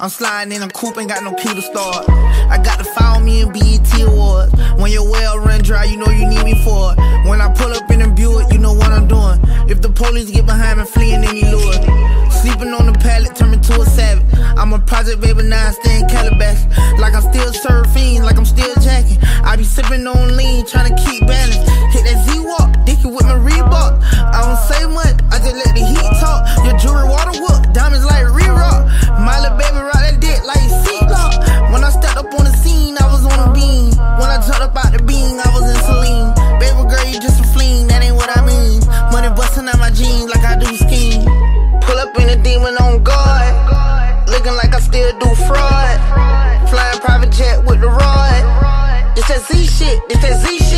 I'm sliding in a coupe, ain't got no key to start. I got to follow me in BET Awards. When your well run dry, you know you need me for it. When I pull up in a Buick, you know what I'm doing. If the police get behind me, fleeing any lure. Sleeping on the pallet, turn me to a savage. I'm a project baby, now I stay in Calabash. Like I'm still surfing, like I'm still jacking. I be sipping on lean, trying to keep balance. Hit that Z walk, dicky with my Reebok. I don't say much, I just let the heat talk. Your jewelry water whoop, diamonds like re-rock. My little baby rock that dick like seatlock. When I stepped up on the scene, I was on a beam. When I jumped up out the beam, I was in Celine. That Z shit, it's that Z shit.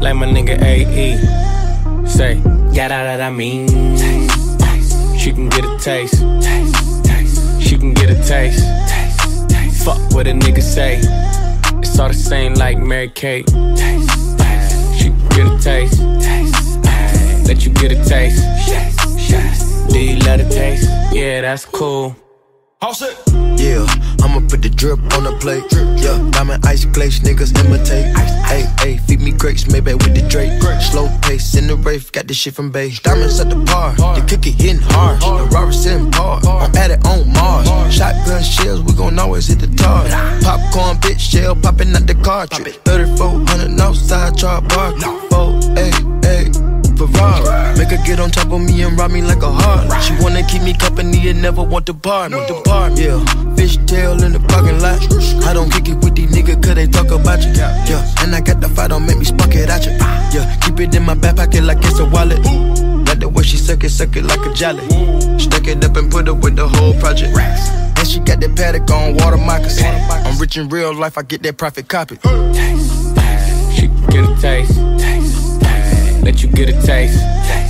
Like my nigga AE. Say, yada that I mean. She can get a taste. She can get a taste. Fuck what a nigga say. It's all the same like Mary Kate. She can get a taste. Let you get a taste. Do you love the taste? Yeah, that's cool. Yeah, I'ma put the drip on the plate. Yeah, diamond ice glaze, niggas imitate. Hey, hey, feed me grapes, maybe with the Drake. Slow pace in the rave, got this shit from Bay. Diamonds at the bar, the cookie hitting hard. The Robert sitting par, I'm at it on Mars. Shotgun shells, we gon' always hit the tar. Popcorn, bitch, shell popping out the cartridge. 3400 outside, char bar. Four, hey, hey. Ferrari. Make her get on top of me and rob me like a heart. She wanna keep me company never want to part. Want to part, yeah. Fish tail in the parking lot. I don't kick it with these niggas cause they talk about you. Yeah, and I got the fight, don't make me spark it at you. Yeah, keep it in my back pocket like it's a wallet. Like the way she suck it, suck it like a jelly. Stack it up and put it with the whole project. And she got that paddock on water moccasins. I'm rich in real life, I get that profit copy. She can get a taste. Let you get a taste.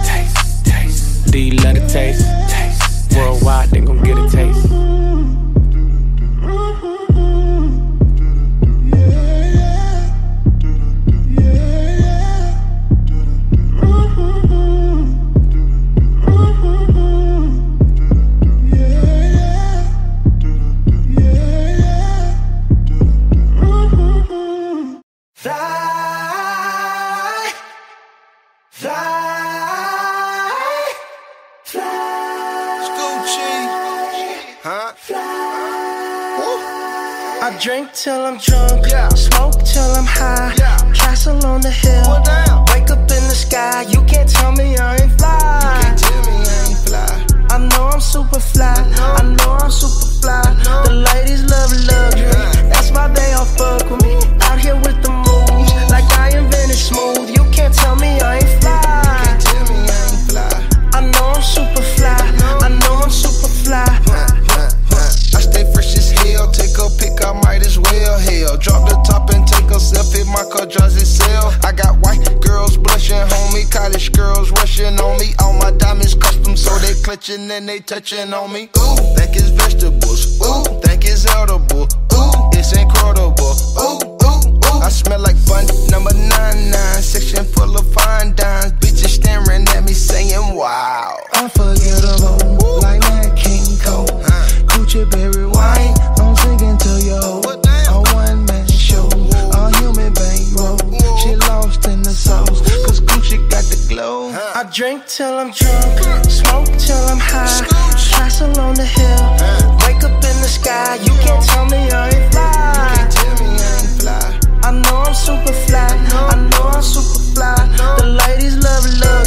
You love the taste? Worldwide, they gon' get a taste. Drink till I'm drunk, smoke till I'm high. Castle on the hill, wake up in the sky. You can't tell me I ain't fly. I know I'm super fly. I know I'm super fly. The ladies love luxury. That's why they all fuck with me. Out here with they and they touching on me. Ooh, think it's vegetables. Ooh, think it's edible. Ooh, it's incredible. Ooh, ooh, ooh. I smell like bun number nine nine, section full of fine dimes. Bitches staring at me saying, wow. Unforgettable, like Nat King Cole. Gucci berry wine, I'm singing to you. I drink till I'm drunk, smoke till I'm high. Castle on the hill, wake up in the sky. You can't tell me I ain't fly. I know I'm super fly. I know I'm super fly. The ladies love luxury.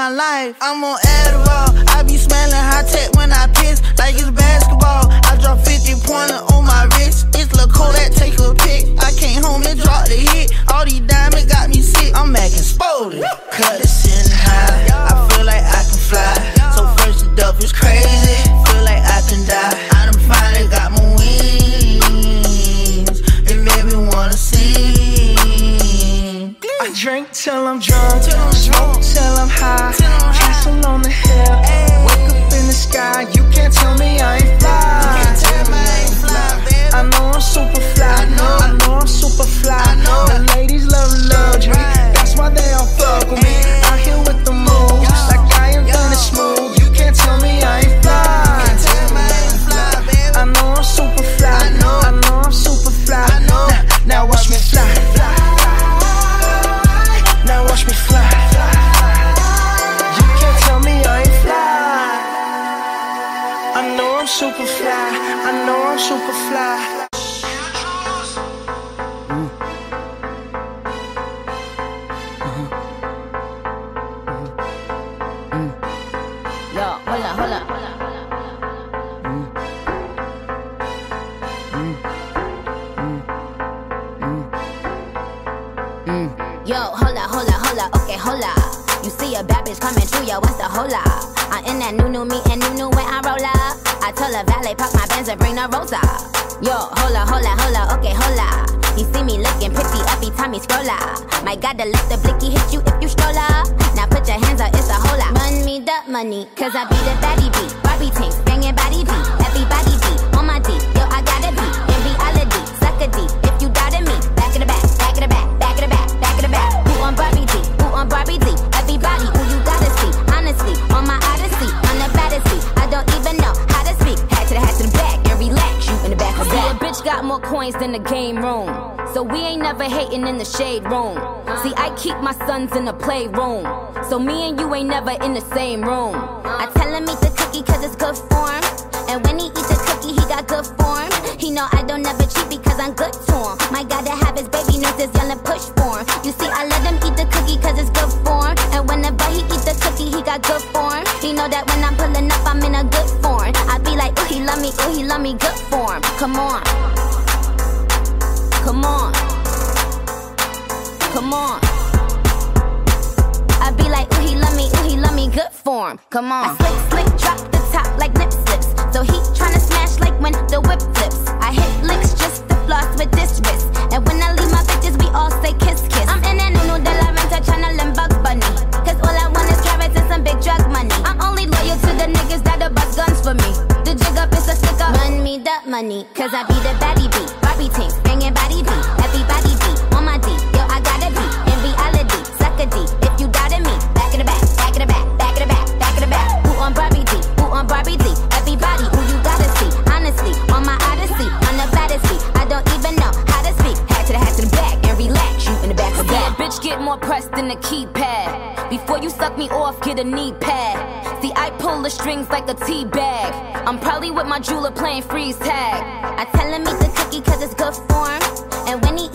My life. I'm on Adderall. I be smelling high tech when I piss, like it's basketball. I drop 50 pointer on my wrist. It's Lil' Kodak, take a pic. I came home and dropped the hit. All these diamonds got me sick. I'm acting spotted. Cut it sitting high. I feel like I can fly. So first it up is crazy. Feel like I can die. I done finally got my wings. It made me wanna sing. I drink till I'm drunk. Smoke till I'm high. He love me, ooh, he love me, good form. Come on. Come on. Come on. I be like, ooh, he love me, ooh, he love me, good form. Come on. I slick, slick, drop the top like nip slips. So he tryna smash like when the whip flips. I hit licks just to floss with this wrist. And when I leave my bitches, we all say kiss, the money. Cause I be the baddie beat. Barbie tanks, banging body beat. Everybody beat on my D. Yo, I gotta be in reality. Suck a D. If you doubted me, back in the back, back in the back, back in the back, back in the back. Who on Barbie D? Who on Barbie D? Everybody who you gotta see. Honestly, on my odyssey, on the baddest seat. I don't even know how to speak. Hat to the hat to the back and relax. You in the back of See, a that. bitch get more pressed than a keypad. Before me off, get a knee pad. See, I pull the strings like a tea bag. I'm probably with my jeweler playing freeze tag. I tell him eat the cookie cause it's good form. And when he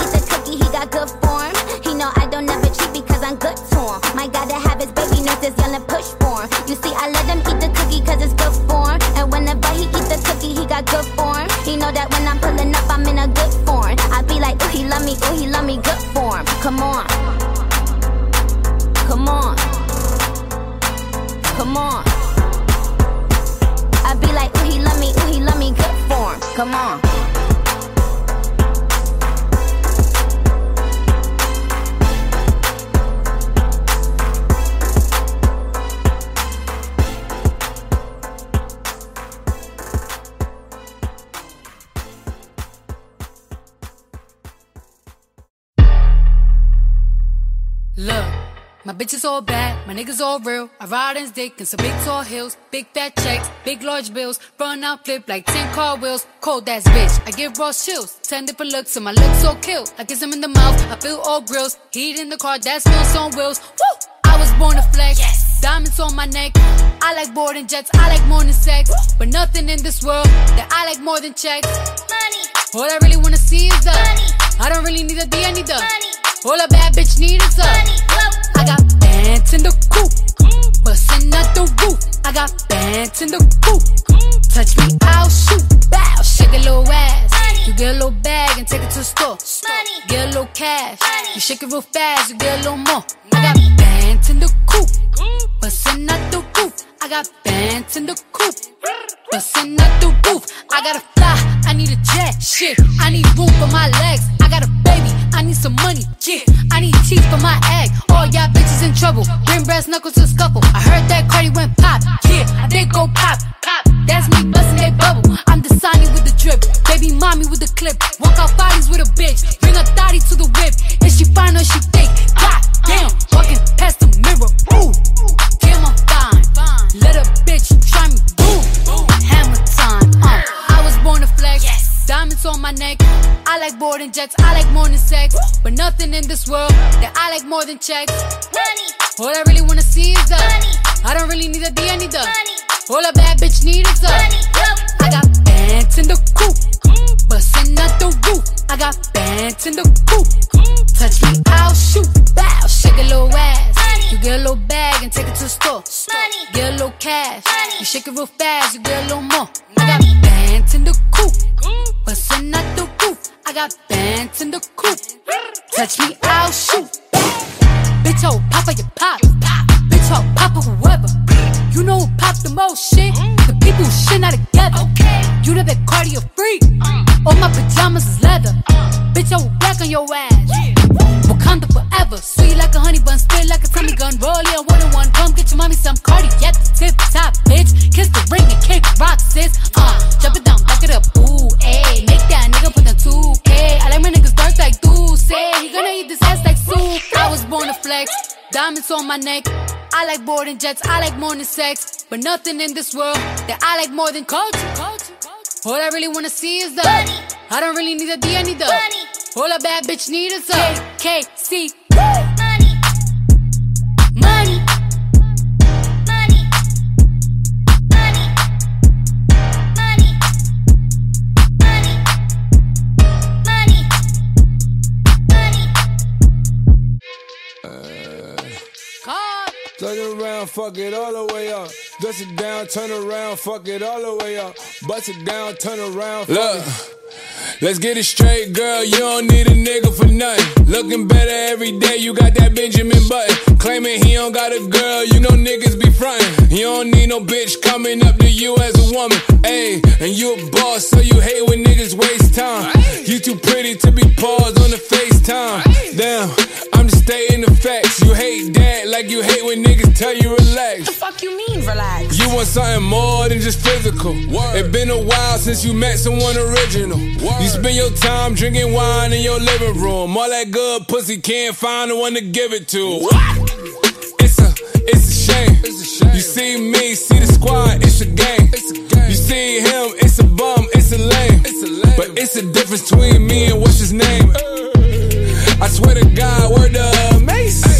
all bad, my niggas all real. I ride in dick in some big tall hills, big fat checks, big large bills. Run out, flip like 10 car wheels. Cold ass bitch, I give raw chills. 10 different looks, and my lips so kill. I kiss him in the mouth, I feel all grills. Heat in the car, that smells on wheels. Woo! I was born to flex. Yes. Diamonds on my neck. I like boarding jets, I like more than sex. But nothing in this world that I like more than checks. Money, All I really wanna see is the. Money. I don't really need a D, I need the. money, All a bad bitch need is a. money, whoa. I got bands in the coop, bustin' out the roof. I got bands in the coop. Touch me, I'll shoot. Bow, shake a little ass. You get a little bag and take it to the store. Money. Get a little cash. Money. You shake it real fast, you get a little more. I got bands in the coop, bustin' out the roof. I got bands in the coop, bustin' out the roof. I gotta fly, I need a jet. Shit, I need room for my legs. I got a baby, I need some money. Yeah, I need teeth for my egg. All y'all bitches in trouble. Bring brass knuckles to scuffle. I heard that Cardi went pop. Yeah, they go pop. Pop. That's me busting that bubble. I'm the Sonny with the drip. Baby mommy with the clip. Walk out bodies with a bitch. Bring a thotty to the whip. And she fine or she thick. God damn. Walking past the mirror. Ooh. Damn, I'm fine. Let a bitch try me. Boom. Hammer time. Uh. I was born to flex. Diamonds on my neck. I like boarding jets. I like more than sex. But nothing in this world that I like more than checks. Money. All I really wanna see is the money. I don't really need a D, I need the money. All a bad bitch need is the money. I got bands in the coop. Bustin' out the roof. I got bands in the coop. Touch me, I'll shoot. Bow, shake a little ass. You get a little bag and take it to the store. Money. Get a little cash. You shake it real fast, you get a little more. I got bands in the coop. Bustin' out the roof. I got bands in the coop. Touch me, I'll shoot. Bitch, oh, papa, you pop. Bitch, oh, papa, whoever. You know who pop the most shit? The people who shit not together. You know that cardio freak. I will black on your ass. Wakanda forever. Sweet like a honey bun, spit like a tummy gun. Roll yeah, one on one. Come get your mommy some cardi at the tip top, bitch. Kiss the ring and kick rock, sis. Uh, jump it down, back it up. Ooh, ayy. Make that nigga put the 2K. I like my niggas dark like say. He gonna eat this ass like soup. I was born to flex. Diamonds on my neck. I like boarding jets. I like than sex. But nothing in this world that I like more than culture. All I really wanna see is the money. I don't really need a D, I need the money. All a bad bitch need is a KKC. Money. Money. Money. Money. Money. Money. Money. God. Turn around, fuck it all the way up. Dust it down, turn around, fuck it all the way up. Bust it down, turn around, fuck Look. it. Let's get it straight, girl. You don't need a nigga for nothing. Looking better every day. You got that Benjamin Button. Claiming he don't got a girl. You know niggas be frontin'. You don't need no bitch coming up to you as a woman. Ayy, and you a boss, so you hate when niggas waste time. You too pretty to be paused on the FaceTime. Damn, I'm just stating the facts. You hate that like you hate when niggas tell you relax. The fuck you mean, relax? You want something more than just physical. It been a while since you met someone original. You spend your time drinking wine in your living room. All that good pussy can't find the one to give it to. It's a, it's a shame. You see me, see the squad, it's a game. You see him, it's a bum, it's a lame. But it's a difference between me and what's his name. I swear to God, word the mace.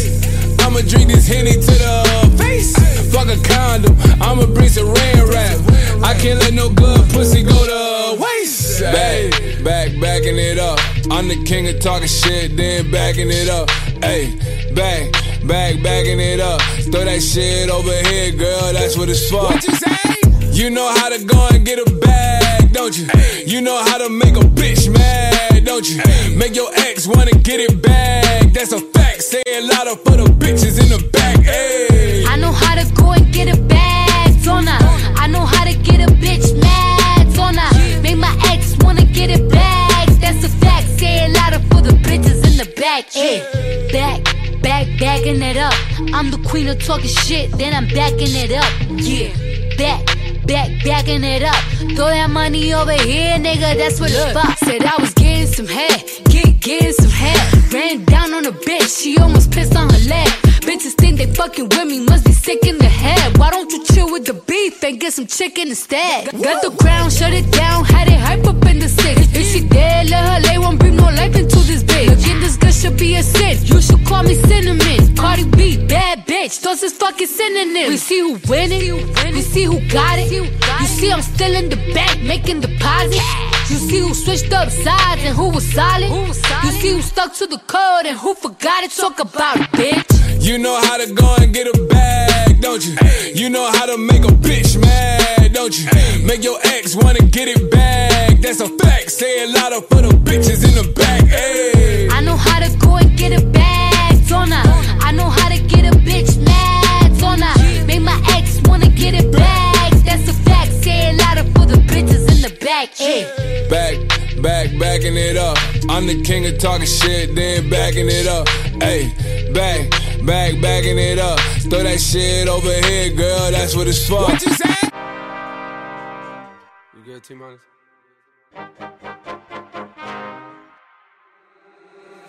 I'ma drink this henny to the face. Fuck a condom, I'ma bring some rain rap. I can't let no good pussy go to waste. Back, back, backing it up. I'm the king of talking shit, then backing it up. Hey, back, back, backing it up. Throw that shit over here, girl, that's what it's for. What you say? You know how to go and get a bag, don't you? You know how to make a bitch mad, don't you? Make your ex wanna get it back. That's a fact. Say it louder for the bitches in the back. Hey. I know how to go and get a bag, don't I? I know how to get a bitch mad, don't I? Make my ex wanna get it back. That's a fact. Say it louder for the bitches in the back. Hey, back, back, backing it up. I'm the queen of talking shit, then I'm backing it up. Yeah, back. Back, backing it up. Throw that money over here, nigga. That's what it's for. Said I was getting some head, get getting some head. Ran down on a bitch, she almost pissed on her leg. Bitches think they fucking with me, must be sick in the head. Why don't you chill with the beef and get some chicken instead? Got the crown, shut it down, had it hype up in the six. If she dead, let her lay, won't bring no life into this bitch. Looking this good should be a sin. You should call me cinnamon. Cardi B, bad bitch, those is fucking synonyms. We see who winning, we see who got it. You see I'm still in the bank making deposits. You see who switched up sides and who was solid. You see who stuck to the code and who forgot it. Talk about it, bitch. You know how to go and get a bag, don't you? You know how to make a bitch mad, don't you? Make your ex wanna get it back. That's a fact. Say it louder for the bitches in the back. Hey. I know how to go and get a bag, don't I? I know how to get a bitch mad, don't I? Make my ex wanna get it back. The bitches in the back. Hey. Back, back, backing it up. I'm the king of talking shit, then backing it up. Hey, back, back, backing it up. Throw that shit over here, girl, that's what it's for. What you say? You good, T-Minus?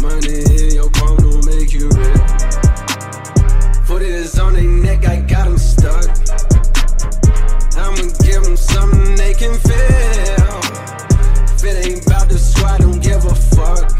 Money in your palm don't make you real. Foot is on their neck, I got them stuck. I'ma give them something they can feel. If it ain't about the squad, don't give a fuck.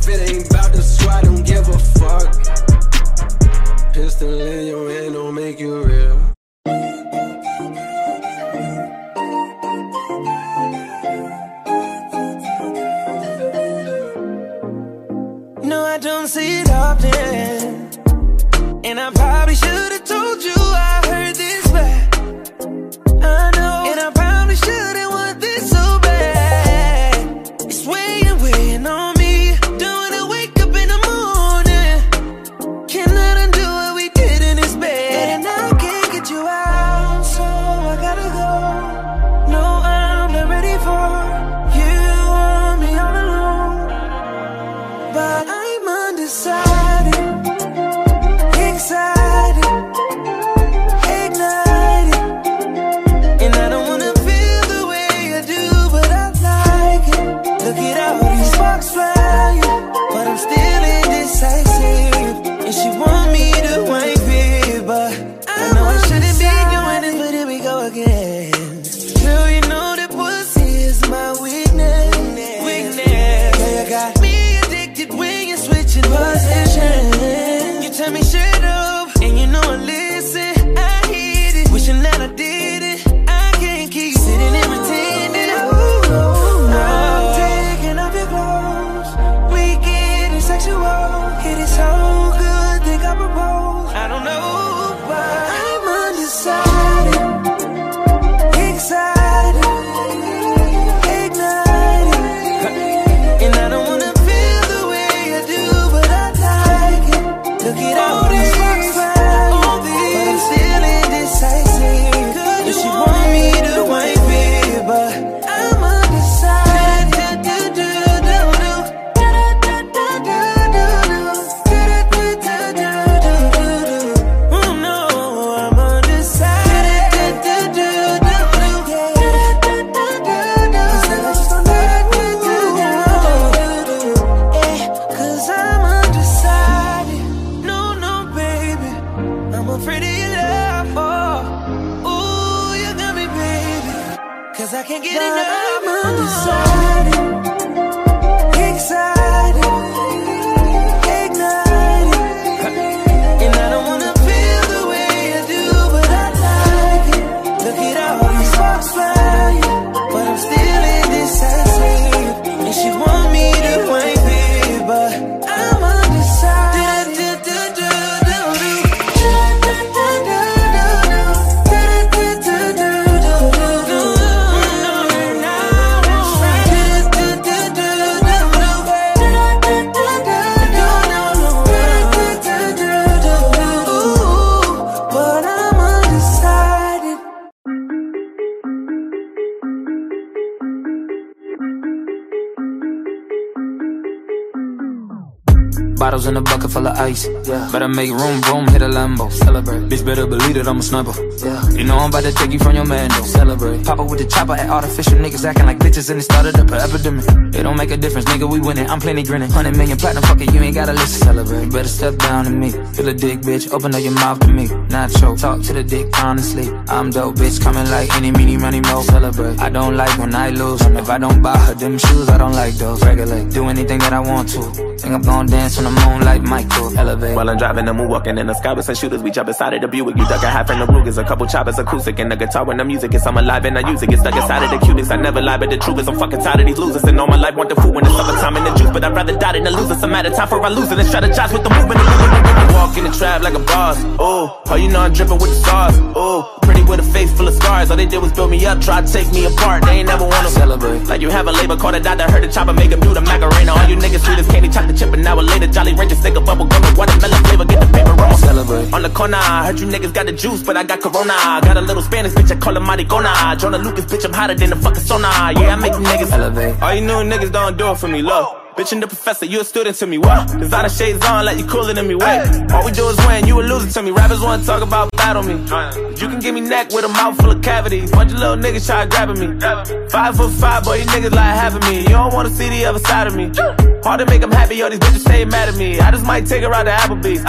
If it ain't about the squad, don't give a fuck. Pistol in your hand don't make you real. No, I don't see it often. And I probably should have told you I heard this back. I know. Bottles in a bucket full of ice. Yeah. Better make room, room, hit a Lambo. Celebrate. Bitch, better believe it, I'm a sniper. Yeah. You know I'm about to take you from your man, though. Celebrate. Pop up with the chopper at artificial niggas acting like bitches and it started up an epidemic. It don't make a difference, nigga, we winning. I'm plenty grinning. 100 million platinum, fuck it, you ain't gotta listen. Celebrate. Better step down to me. Feel a dick, bitch. Open up your mouth to me. Not choke. Talk to the dick, honestly. I'm dope, bitch. Coming like any, meeny, money, mo. Celebrate. I don't like when I lose. If I don't buy her them shoes, I don't like those. Regulate. Do anything that I want to. Think I'm gonna dance on the moon like Michael. Elevate. While I'm driving the moon, walking in the sky with some shooters, we jump inside of the Buick. You duck a half in the Rugers, a couple choppers, acoustic, and the guitar when the music is. I'm alive and I use it. Get stuck inside of the cubics. I never lie, but the truth is I'm fucking tired of these losers. And all my life want the food when it's summertime in the juice, but I'd rather die than to lose it. Some matter time for I lose it and strategize with the movement. Walk in the trap like a boss. Oh, oh, you know I'm dripping with the sauce. Oh, with a face full of scars. All they did was build me up, try to take me apart. They ain't never wanna celebrate. Like you have a label called a doctor, heard the chopper make him do the Macarena. All you niggas sweet as candy, chop the chip, and now later. Jolly Rancher, stick a bubble gum, and watermelon flavor, get the paper roll. Celebrate. On the corner, I heard you niggas got the juice, but I got Corona. Got a little Spanish bitch, I call him Maricona. Joyner Lucas, bitch, I'm hotter than the fucking sauna. Yeah, I make them niggas elevate. All you new niggas don't do it for me, low. Bitch and the professor, you a student to me, what? Designer shades on like you cooler than me, wait. All we do is win, you a loser to me. Rappers wanna talk about battle me. You can give me neck with a mouth full of cavities. Bunch of little niggas try grabbing me. Five foot five, boy, you niggas like having me. You don't wanna see the other side of me. Hard to make them happy, yo, these bitches stay mad at me. I just might take her out to Applebee's.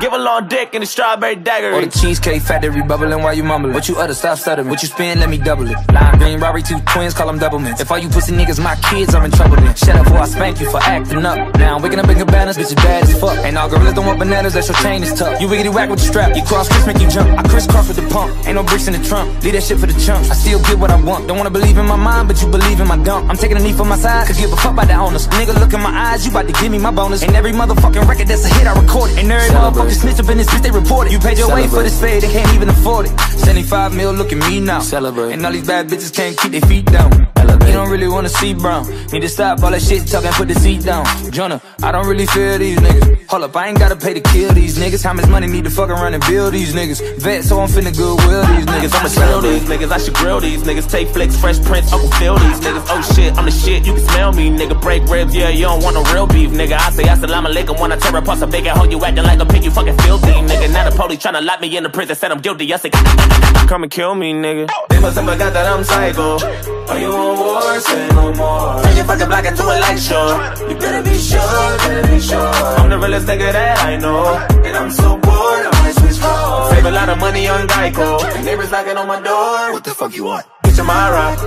Give a long dick and a strawberry dagger. Or the cheesecake factory bubbling while you mumbling. What you utter, stop stuttering. What you spin, let me double it. Lime green, robbery, two twins, call them doublemans. If all you pussy niggas my kids, I'm in trouble then. Shut up before I spank you for acting up. Now I'm waking up in cabanas, bitch is bad as fuck. Ain't all gorillas don't want bananas, that's your chain is tough. You wiggity whack with the strap, you cross Chris make you jump. I crisscross with the pump, ain't no bricks in the trunk. Leave that shit for the chumps. I still get what I want. Don't wanna believe in my mind, but you believe in my dump. I'm taking a knee for my side, cause give a fuck about the owners. Nigga, look in my eyes, you about to give me my bonus. And every motherfucking record that's a hit, I record it. And every motherfucking snitch up in this bitch, they report it. You paid your way for this fade, they can't even afford it. 75 mil, look at me now. Celebrate. And all these bad bitches can't keep their feet down. You don't really wanna see brown. Need to stop all that shit talking, and put the seat down. Joyner, I don't really feel these niggas. Hold up, I ain't gotta pay to kill these niggas. How much money need to fuck around and build these niggas? Vet, so I'm finna goodwill these niggas. I'ma smell these niggas, I should grill these niggas. Take flicks, fresh prints, Uncle Phil these niggas. Oh shit, I'm the shit, you can smell me, nigga. Break ribs, yeah, you don't want no real beef, nigga. I say assalamu alaikum when I tear apart some big hoe. You acting like a pig, you fucking filthy, nigga. Now the police tryna lock me in the prison, said I'm guilty. I say, come and kill me, nigga. They must have forgot that I'm psycho. Are you on war? Say no more. Turn your fucking black into a light show. You better be sure, better be sure. I'm the realest nigga that I know. And I'm so bored, I might switch roles. Save a lot of money on Geico. And neighbors knocking on my door. What the fuck you want? Am I right?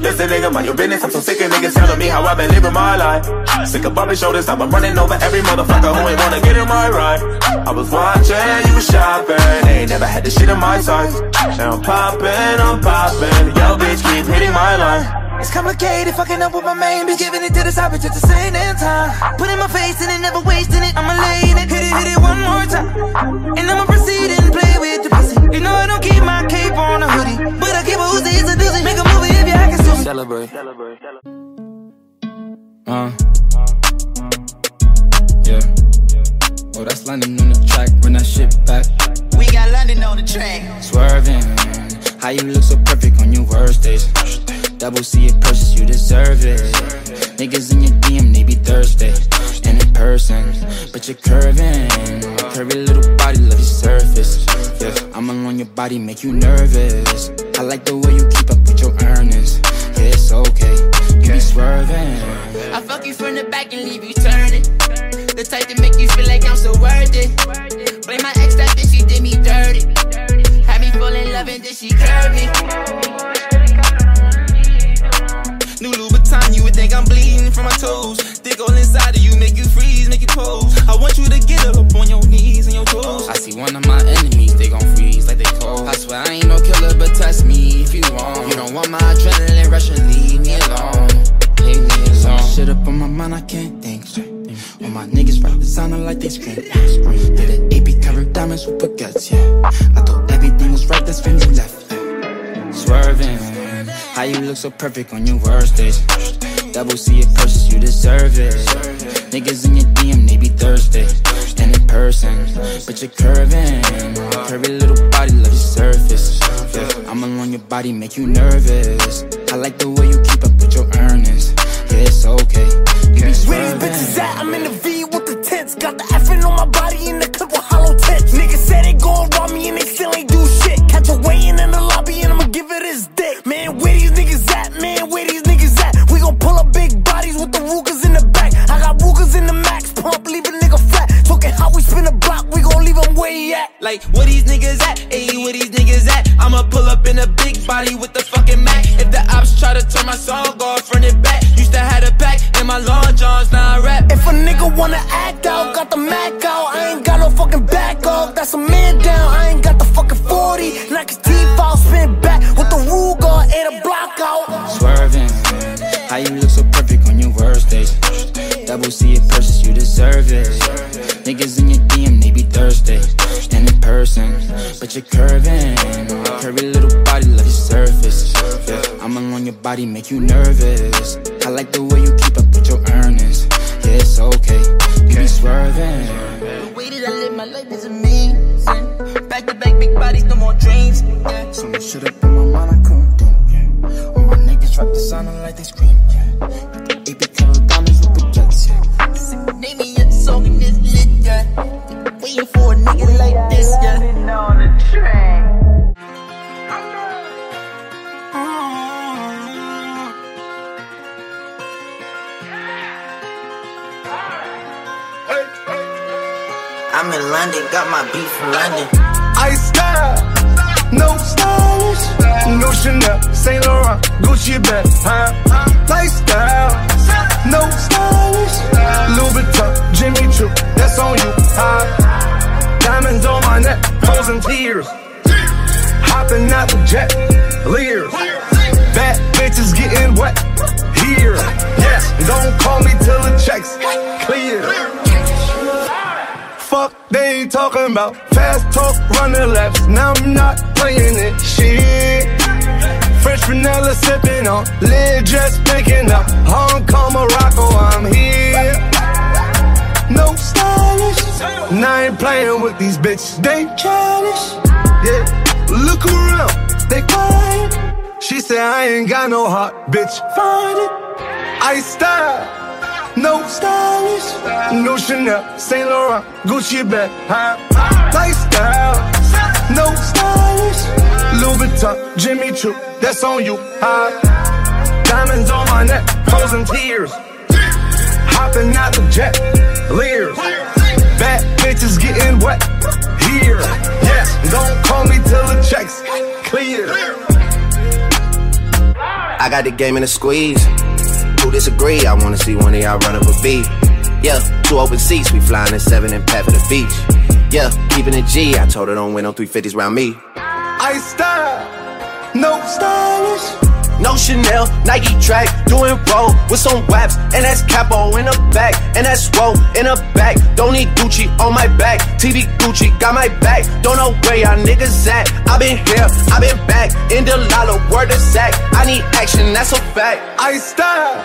Listen, nigga, mind your business. I'm so sick of niggas telling me how I've been living my life. Sick of bumping shoulders, I've been running over every motherfucker who ain't wanna get in my ride. I was watching, you was shopping. Ain't never had this shit in my size. Now I'm popping, I'm popping. Yo, bitch, keep hitting my line. It's complicated, fucking up with my main bitch, giving it to the side bitch at the same time. Putting my face in it, never wasting it. I'ma lay in it, hit it, hit it one more time. And I'ma proceed and play with the pussy. You know I don't keep my cape on a hoodie, but I keep a Uzi, it's a doozy. Make a movie if you act can sue Celebrate. Uh. Yeah. Oh, that's London on the track. Run that shit back. We got London on the track. Swerving. How you look so perfect on your worst days. Double C it purchase, you deserve it. Niggas in your DM, they be thirsty. And in person, but you're curving. Curvy little body, love your surface. Yeah, I'm along your body, make you nervous. I like the way you keep up with your earnings. Yeah, it's okay, you be swerving. I fuck you from the back and leave you Had me fall in love and then she curved me. from my toes. Thick all inside of you, make you freeze, make you pose. I want you to get up on your knees and your toes. I see one of my enemies, they gon' freeze like they cold. I swear I ain't no killer, but test me if you want. You don't want my adrenaline rushing, leave me alone. Leave me alone. Shit up on my mind, I can't think straight. All my niggas rap sounding like they scream. Did an AP covered diamonds with baguettes, yeah. I thought everything was right, that's when you left. Swerving, how you look so perfect on your worst days. Double C purchase, you deserve it. Niggas in your DM, they be thirsty. And in person, but you're curving. Curvy little body, love your surface. Yeah, I'm alone, your body make you nervous. I like the way you keep it's okay. You be Where these bitches at? I'm in the V with the tents. Got the effing on my body in the clip with hollow tips. Niggas said they gon' rob me and they still ain't do shit. Catch a weighing in the lobby and I'ma give it his dick. Man, where these niggas at? Man, where these niggas at? We gon' pull up big bodies with the Rugers in the back. I got Rugers in the max pump, leave a nigga flat. Talking how we spin a block, we gon' leave him where he at. Like, where these niggas at? Ayy, where these niggas at? I'ma pull up in a big body with the fucking Mac. If the ops try to turn my song off, run it back. Used to have a pack in my long johns, now I rap. If a nigga wanna act out, got the Mac out. I ain't got no fucking back off. That's a man down. I ain't got the fucking 40. Knock his teeth out, spin back with the Ruger, and a block out. Swerving, how you look so perfect on your worst days. Double C it purchase, you deserve it. Niggas in your DM, they be thirsty. And in person, but you're curving. Curvy little body, love your surface. Yeah, I'm alone, your body make you nervous. I like Chanel, Saint Laurent, Gucci bag, huh? Lifestyle, no stylish, Louis Vuitton, Jimmy Choo, that's on you, huh? Diamonds on my neck, frozen tears, hopping out the jet, leers, bad bitches getting wet here. Yes, don't call me till the checks clear. I got the game in a squeeze. Who disagree? I wanna see one of y'all run up a beat. Yeah, two open seats, we flying in seven and pat for the beach. Yeah, keeping it G. I told her don't win no 350s round me. I style, no stylish. No Chanel, Nike track, doing roll with some waps, and that's capo in the back, and that's roll in the back. Don't need Gucci on my back, TV Gucci got my back. Don't know where y'all niggas at. I been here, I been back, in the lala, word of sack. I need action, that's a fact. I style,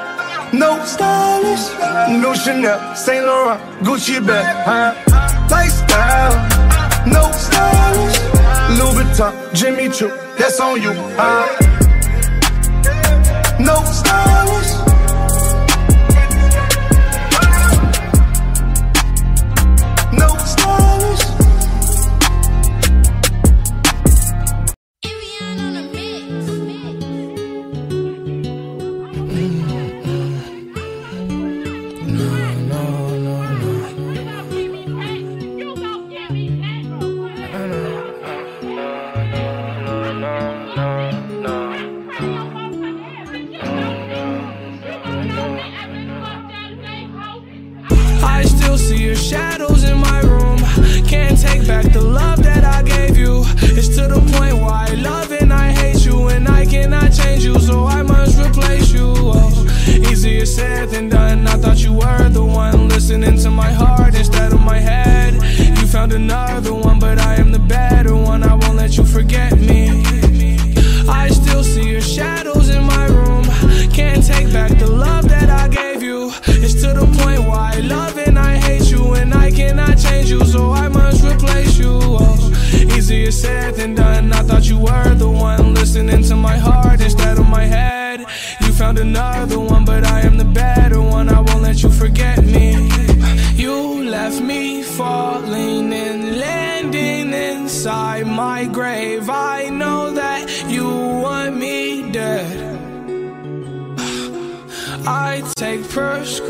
No stylish, no Chanel, Saint Laurent, Gucci bag, huh? Lifestyle, no stylish, Louis Vuitton, Jimmy Choo, that's on you, huh? No stylish.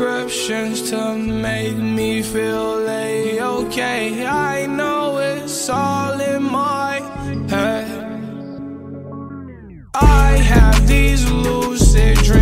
Prescriptions to make me feel a-okay. I know it's all in my head. I have these lucid dreams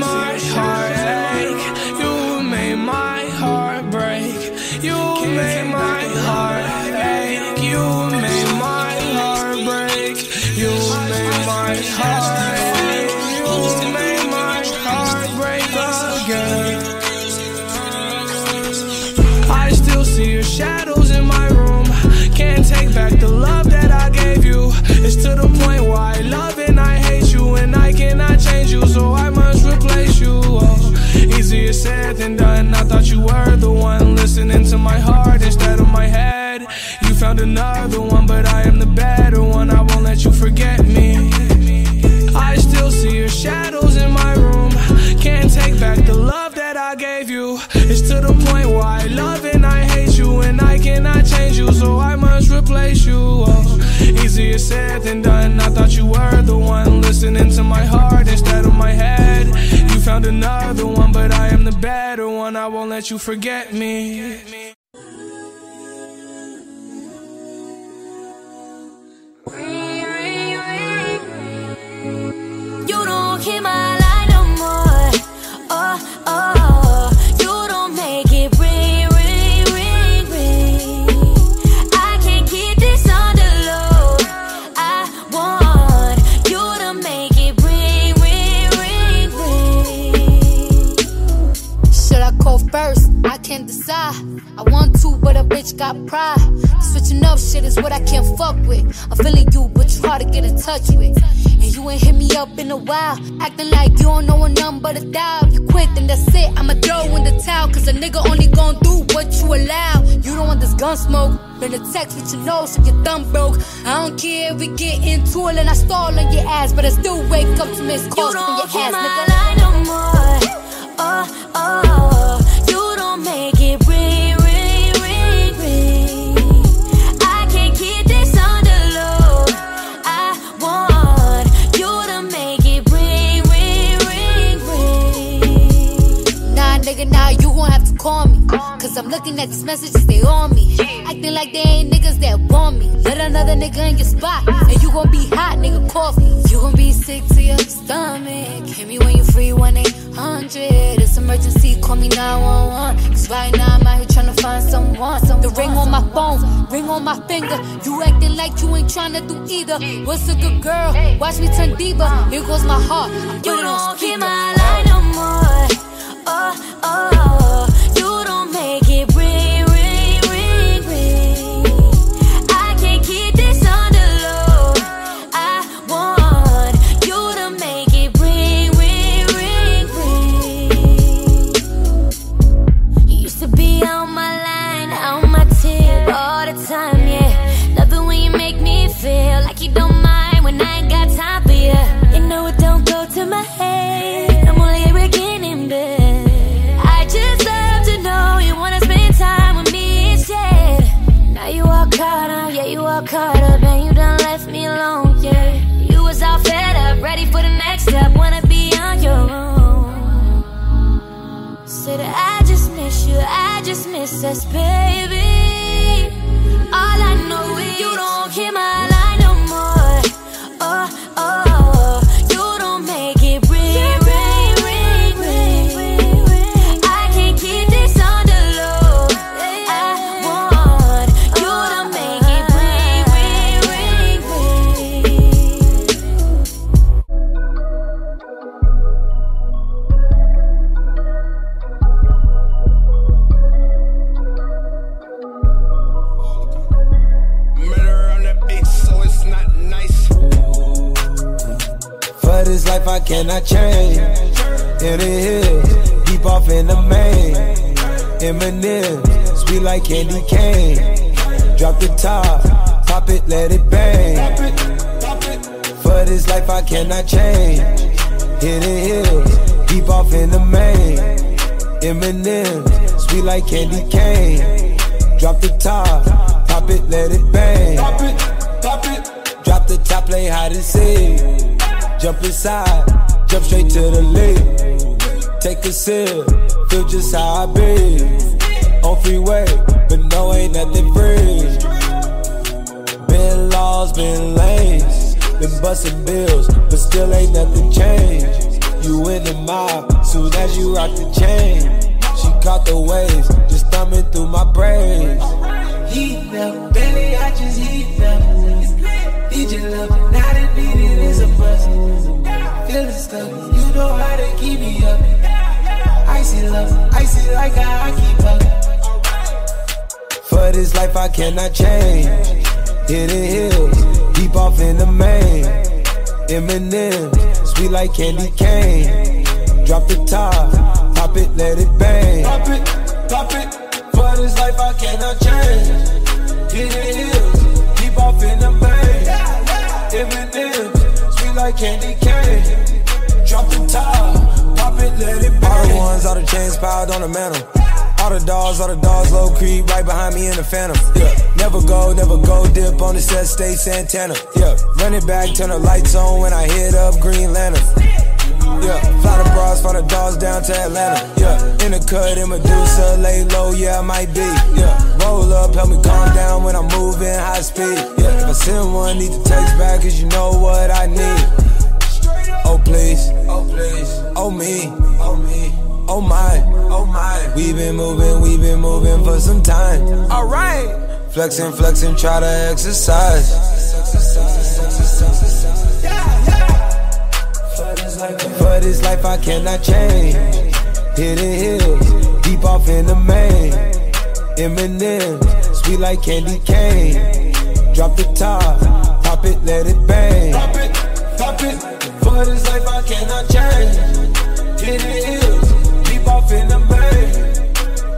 listening to my heart instead of my head. You found another one, but I am the better one. I won't let you forget me. You don't hear my line no more. Oh, oh, can't. I want to, but a bitch got pride. Switching up shit is what I can't fuck with. I'm feeling you, but you hard to get in touch with. And you ain't hit me up in a while. Acting like you don't know a number but a dial. You quit, then that's it. I'ma throw in the towel. Cause a nigga only gon' do what you allow. You don't want this gun smoke. Been a text with your nose so your thumb broke. I don't care if we get into it and I stall on your ass. But I still wake up to miss calls from your ass, my nigga. line no more. Oh, oh, Cause I'm looking at these messages, they on me. Acting like they ain't niggas that want me. Let another nigga in your spot. And you gon' be hot, nigga, coffee. You gon' be sick call me 911. Cause right now I'm out here tryna find someone. The ring on my phone, ring on my finger. You acting like you ain't tryna do either. What's a good girl? Watch me turn diva. Here goes my heart. I put You don't speaker. my line no more. Oh, oh, life I change. In the hills, deep off in the main. Eminem, sweet like candy cane. Drop the top, pop it, let it bang. For this life I cannot change. In the hills, deep off in the main. Eminem, sweet like candy cane. Drop the top, pop it, let it bang. Pop it, pop it. Drop the top, play hide and seek. Jump inside, jump straight to the lead. Take a sip, feel just how I be. On freeway, but no, ain't nothing free. Been laws, been lanes, been busting bills, but still ain't nothing changed. You in the mob, soon as you rock the chain. She caught the waves, just thumbing through my brains. Heat up, belly, I just heat up. Need your love, not a need it is a must. Feeling stuck, you know how to keep me up. Icy love, icy like how I keep up. For this life I cannot change. Hit the hills, deep off in the main. Eminem, sweet like candy cane. Drop the top, pop it, let it bang. Pop it, pop it. For this life I cannot change. Hit the hills, deep off in the main. Eminem, like candy cane. Drop the top, pop it, let it All the ones, all the chains piled on the mantle. All the dogs, all the dogs low creep right behind me in the phantom. Yeah, never go, never go dip on the set, stay Santana. Yeah, run it back, turn the lights on when I hit up Green Lantern. Yeah, fly the bras, fly the dogs down to Atlanta. Yeah, in the cut, in Medusa, lay low, yeah, I might be. Yeah, roll up, help me calm down when I'm moving high speed. Yeah, if I send one, need to text back, cause you know what I need. Oh please, oh please, oh me, oh me, oh my, oh my. We been moving, we've been moving for some time. Alright, flexing, flexing, try to exercise. For this life I cannot change. Hit the hills, deep off in the main. Eminem, sweet like candy cane. Drop the top, pop it, let it bang. Pop it, pop it. For this life I cannot change. Hit the hills, deep off in the main.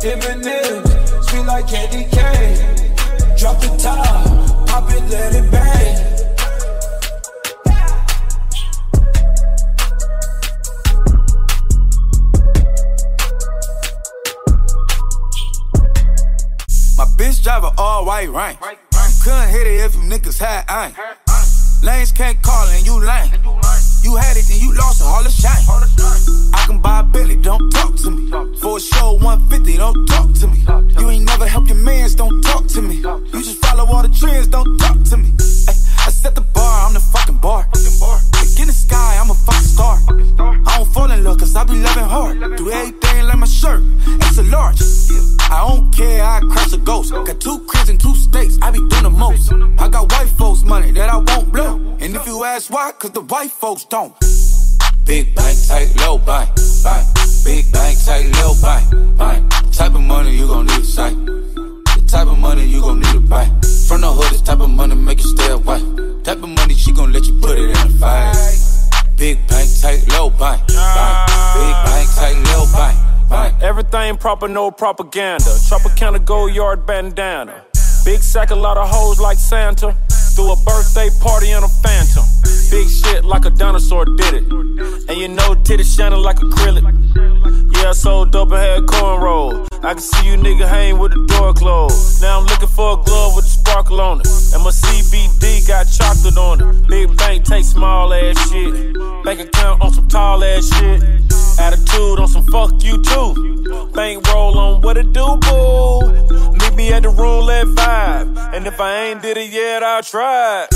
Eminem, sweet like candy cane. Drop the top, pop it, let it bang. Bitch drive a all white rank. Couldn't hit it if you niggas had ain't. Lanes can't call and you lame. You had it, then you lost it, all the shame. I can buy a Billy, don't talk to me. For a show 150, don't talk to me. You ain't never help your mans, don't talk to me. You just follow all the trends, don't talk to me. Ay, I set the bar, I'm the fucking bar. Like in the sky, I'm a fucking star. I don't fall in love, cause I be loving hard. Do everything like my shirt, extra large. I don't care, I crash a ghost. Got two cribs and two states, I be doing the most. I got white folks' money that I won't blow. And if you ask why, cause the white folks don't. Big bank, tight, low bank, bank. Big bank, tight, low bank, bank. Type of money you gon' need a sight. The type of money you gon' need to buy. From the hood, this type of money make you stay away. Type of money she gon' let you put it in the fight. Big bank, tight, low bank. Big bank, tight, low bank. Everything proper, no propaganda. Tropicana gold yard bandana. Big sack, a lot of hoes like Santa. Threw a birthday party in a phantom. Big shit like a dinosaur did it. And you know titties shining like acrylic. Yeah, I sold dope and had cornrow. I can see you nigga hang with the door closed. Now I'm looking for a glove with a sparkle on it. And my CBD got chocolate on it. Big bank take small ass shit. Bank account on some tall ass shit. Attitude on some fuck you too. Bank roll on what it do, boo. Meet me at the room roulette vibe. And if I ain't did it yet, I'll try.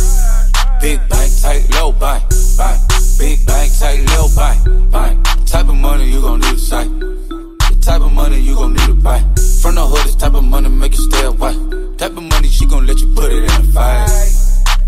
Big bank, tight, low bank, bank. Big bank, tight, low bank, bank. Type of money you gon' need to sight. The type of money you gon' need to buy. From the hood, this type of money make you stay away. Type of money she gon' let you put it in a fight.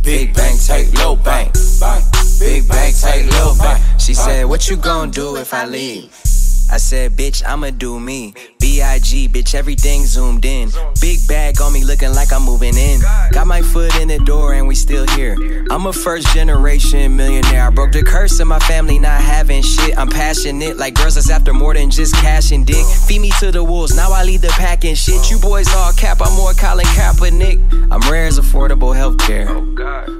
Big bank, take low bank, bank. Big bank, take low bank. She said, What you gon' do if I leave? I said, bitch, I'ma do me. B.I.G., bitch, everything zoomed in. Big bag on me looking like I'm moving in. Got my foot in the door and we still here. I'm a first generation millionaire. I broke the curse of my family not having shit. I'm passionate like girls that's after more than just cash and dick. Feed me to the wolves, now I lead the pack and shit. You boys all cap, I'm more Colin Kaepernick. I'm rare as affordable healthcare.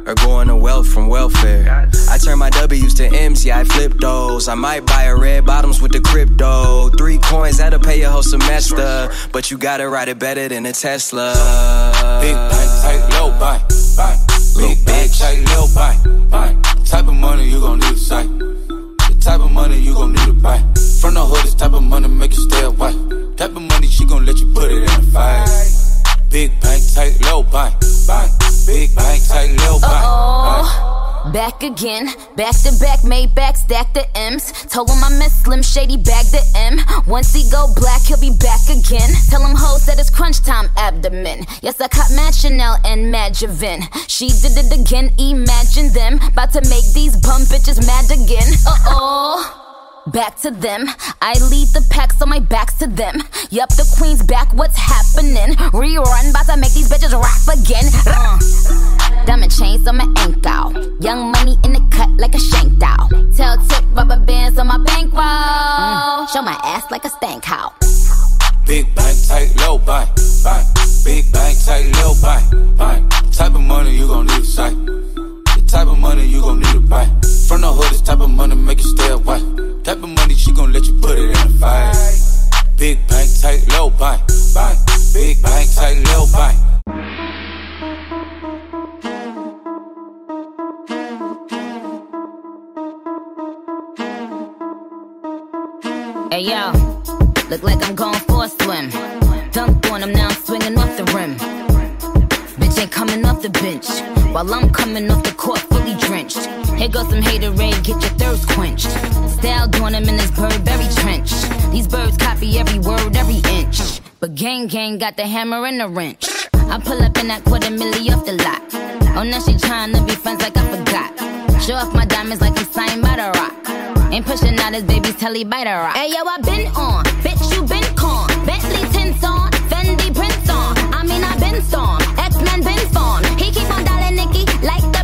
Or going to wealth from welfare. I turn my W's to M's, yeah, I flip those. I might buy a red bottoms with the crypto. Three coins that'll pay your whole semester. But you gotta ride it better than a Tesla. Big bank, tight, low bank, bank. Big bank, tight, low bank, bank. Type of money you gon' need to sight. The type of money you gon' need to buy. From the hood, this type of money make you stay away. Type of money she gon' let you put it in a fight. Big bank, tight, low bank, bank. Big bank, tight, low bank, bank. Back again, back to back, made back, stack the M's. Told him I miss Slim Shady, bag the M. Once he go black, he'll be back again. Tell him hoes that it's crunch time abdomen. Yes, I caught Mad Chanel and Mad Javin. She did it again, imagine them. About to make these bum bitches mad again. Uh oh. Back to them. I lead the pack, so my back's to them. Yup, the queen's back, what's happening? Rerun, about to make these bitches rap again. Uh. Diamond chains on my ankle. Young money in the cut like a shank doll. Tail tip rubber bands on my bankroll. Mm. Show my ass like a stank cow. Big bank, tight, low gang got the hammer and the wrench. I pull up in that quarter milli off the lot. Oh, now she tryna be friends like I forgot. Show off my diamonds like I'm signed by the rock. Ain't pushing out his baby's telly by the rock. Hey yo, I been on, bitch you been con. Bentley tints on, Fendi prints on. I mean I been storm, X Men been formed. He keep on dialing Nicky like the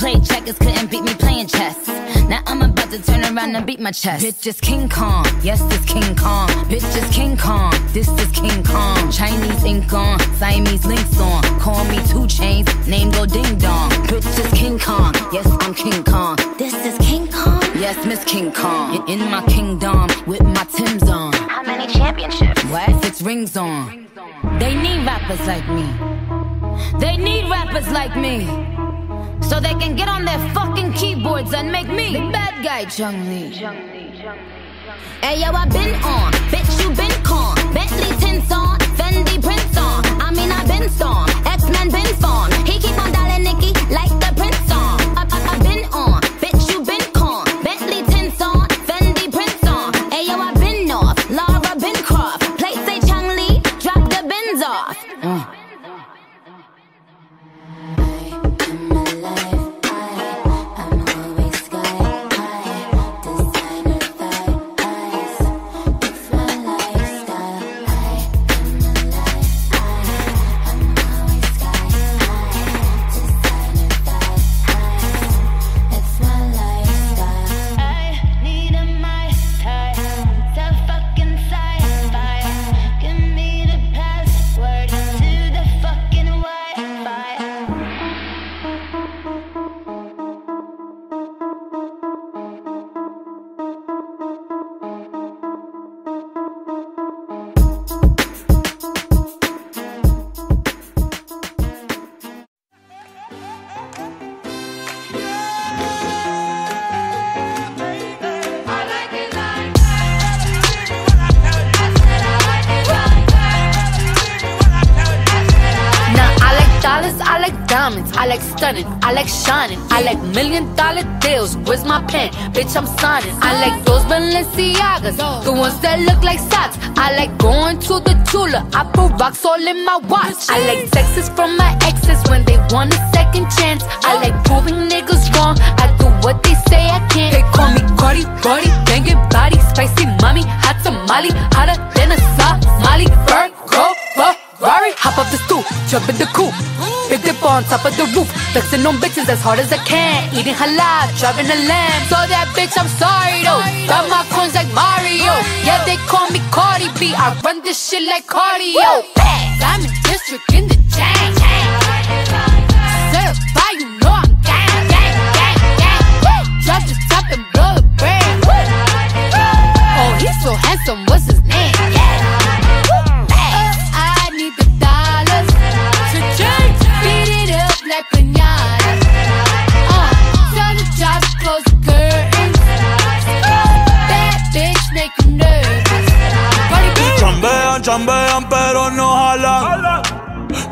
Played checkers, couldn't beat me playing chess. Now I'm about to turn around and beat my chest. Bitch is King Kong, yes, this King Kong. Bitch is King Kong, this is King Kong. Chinese ink on, Siamese links on. Call me two chains, name go ding dong. Bitch is King Kong, yes, I'm King Kong. This is King Kong, yes, Miss King Kong. In my kingdom with my Tim's on. How many championships? What? Six rings on. They need rappers like me. They need rappers like me. So they can get on their fucking keyboards and make me the bad guy, Chung Lee. Hey yo, I been on, bitch you been con. Bentley tints on, Fendi prints on. I mean I been storm, X Men been formed. He keep on dialing Nicky like the Bitch, I'm signing. I like those Balenciagas, the ones that look like socks. I like going to the Tula, I put rocks all in my watch. I like texts from my exes when they want a second chance. I like proving niggas wrong, I do what they say I can't. They call me Cardi, Cardi, banging body, spicy mommy, hot tamale, hotter than a Somali. Virgo, Ferrari, hop up the stoop, jump in the coupe. On top of the roof, flexing on bitches as hard as I can. Eating halal, driving a lamb. So that bitch, I'm sorry though. Got my coins like Mario. Yeah, they call me Cardi B. I run this shit like cardio. Diamond district in the chain. Certified, you know I'm gang, gang, gang, gang. Drop the top and blow the brand. Oh, he's so handsome, what's his name? Chambean, pero no jalan.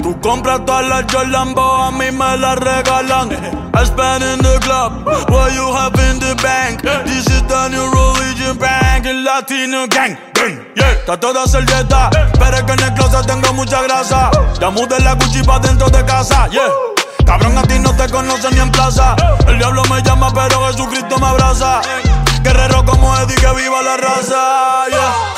Tú compras todas las Jolambo, a mí me las regalan. I spend in the club, what you have in the bank. This is the new religion bank, el latino gang. gang, Yeah, está toda servieta, pero es que en el closet tengo mucha grasa. Ya mudé la Gucci pa' dentro de casa, yeah. Cabrón, a ti no te conocen ni en plaza. El diablo me llama, pero Jesucristo me abraza. Guerrero como Eddie, que viva la raza, yeah.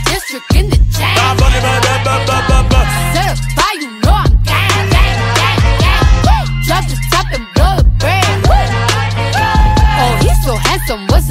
district in the chain. Certified, you know I'm gang, gang, gang, gang. Drop the top and blow the brand. Oh, he's so handsome, what's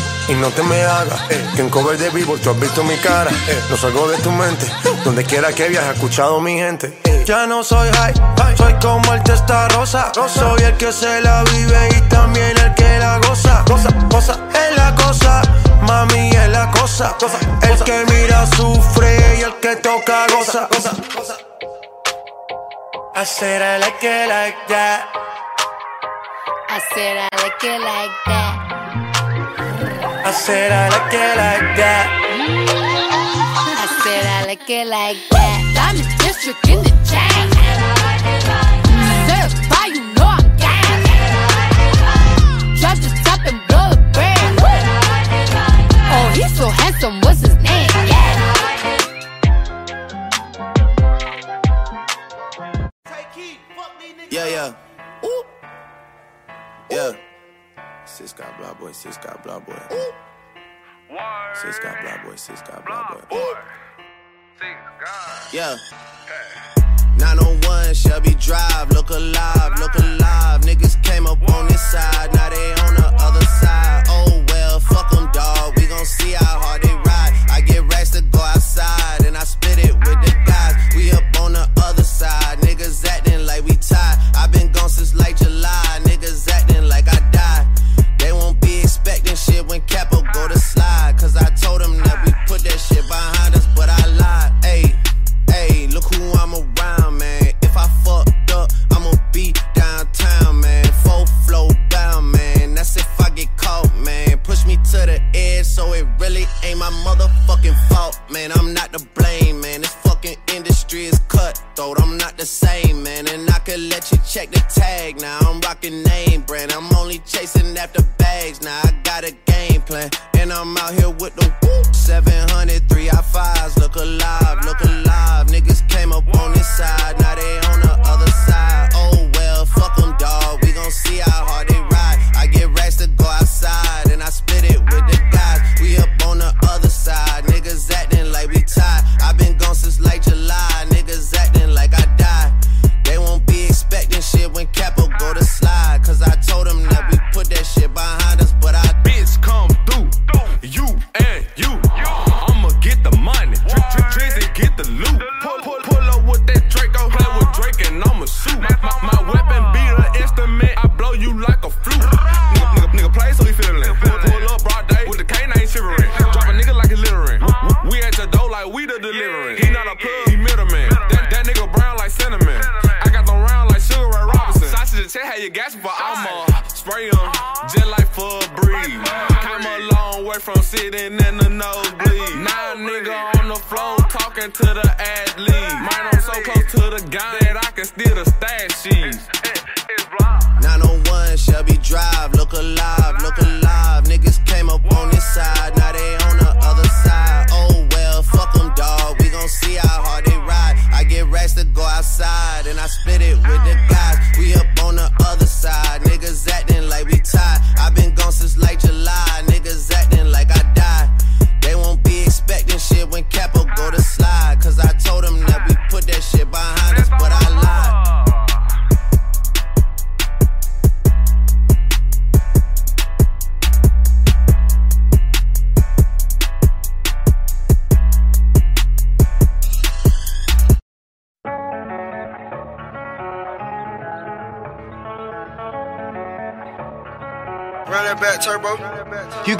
Y no te me hagas, eh, que en cover de vivo tú has visto mi cara. Eh, no salgo de tu mente, donde quiera que viajes, he escuchado mi gente. Eh, ya no soy high, soy como el testa rosa. Soy el que se la vive y también el que la goza. Cosa, cosa, es la cosa, mami es la cosa. El que mira sufre y el que toca goza. I said I like it like that. I said I like it like that. I said I like it like that. I said I like it like that. Diamond district in the chain. Certified, you know I'm gang. Drop the top and blow the brand. Oh, he's so handsome, what's his name? Yeah, yeah. Ooh. Yeah. Sis got blah boy, sis got blah boy. Sis got blah boy, sis got blah boy. Yeah. 901 Shelby Drive, look alive, look alive. Niggas came up on this side, now they on the other side. Oh well, fuck them, dog. We gon' see how hard they ride. I get racks to go outside, and I split it with the guys. We up on the other side, niggas acting like we tied. i been gone since like July, niggas acting like shit when Capo go to slide. Cause I told them that we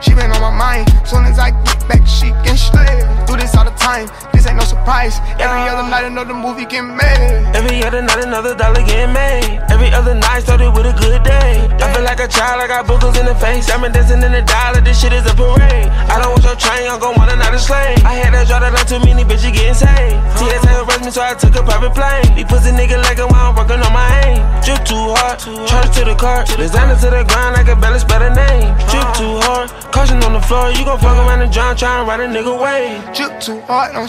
She been on my mind. Soon as I get back, she can slay. Do this all the time, ain't no surprise. Every other night, another movie get made. Every other night, another dollar getting made. Every other night started with a good day. I feel like a child, I got boogers in the face. I'm dancing in the dollar, this shit is a parade. I don't want your train, I'm gon' want another slave. I had to draw that line too many bitches getting saved. TSA arrest me, so I took a private plane. These pussy nigga like a while I'm working on my aim. Drip too hard, charge to the car. Designer to the grind, I can barely spell the name. Drip too hard, caution on the floor. You gon' fuck around and drown, tryna ride a nigga way. Drip too hard, don't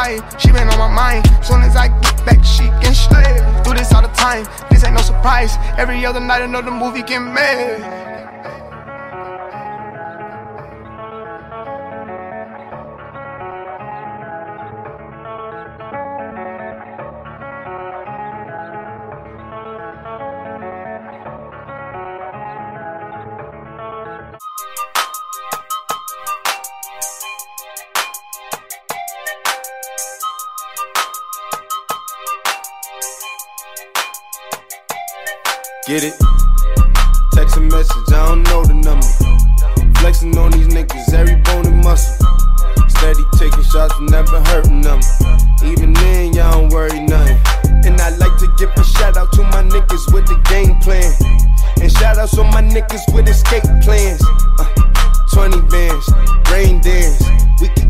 She been on my mind. Soon as I get back, she can slay. Do this all the time, this ain't no surprise. Every other night, another movie get made. Get it? Text a message, I don't know the number. Flexing on these niggas, every bone and muscle. Steady taking shots, never hurting them. Even then, y'all don't worry nothing. And I like to give a shout out to my niggas with the game plan. And shout outs on my niggas with escape plans. Uh, 20 bands, rain dance. We can